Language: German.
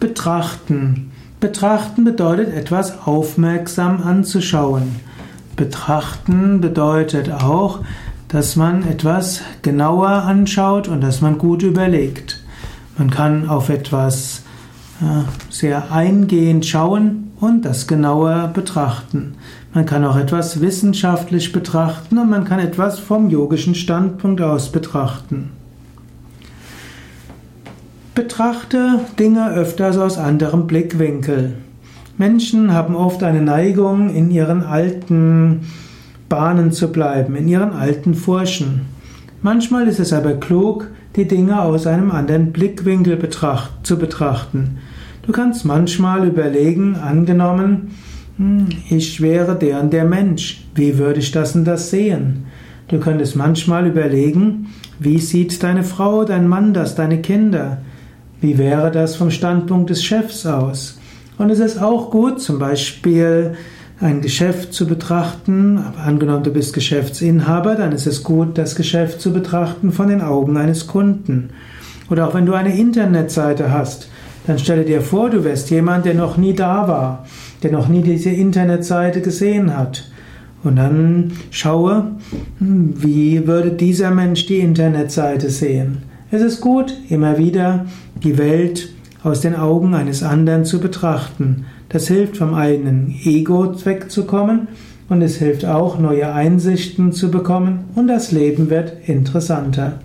Betrachten. Betrachten bedeutet etwas aufmerksam anzuschauen. Betrachten bedeutet auch, dass man etwas genauer anschaut und dass man gut überlegt. Man kann auf etwas sehr eingehend schauen und das genauer betrachten. Man kann auch etwas wissenschaftlich betrachten und man kann etwas vom yogischen Standpunkt aus betrachten. Betrachte Dinge öfters aus anderem Blickwinkel. Menschen haben oft eine Neigung, in ihren alten Bahnen zu bleiben, in ihren alten Furchen. Manchmal ist es aber klug, die Dinge aus einem anderen Blickwinkel betracht, zu betrachten. Du kannst manchmal überlegen, angenommen, hm, ich wäre der und der Mensch, wie würde ich das und das sehen? Du könntest manchmal überlegen, wie sieht deine Frau, dein Mann das, deine Kinder? Wie wäre das vom Standpunkt des Chefs aus? Und es ist auch gut, zum Beispiel ein Geschäft zu betrachten. Angenommen, du bist Geschäftsinhaber, dann ist es gut, das Geschäft zu betrachten von den Augen eines Kunden. Oder auch wenn du eine Internetseite hast, dann stelle dir vor, du wärst jemand, der noch nie da war, der noch nie diese Internetseite gesehen hat. Und dann schaue, hm, wie würde dieser Mensch die Internetseite sehen. Es ist gut, immer wieder die Welt aus den Augen eines anderen zu betrachten. Das hilft vom eigenen Ego wegzukommen und es hilft auch, neue Einsichten zu bekommen und das Leben wird interessanter.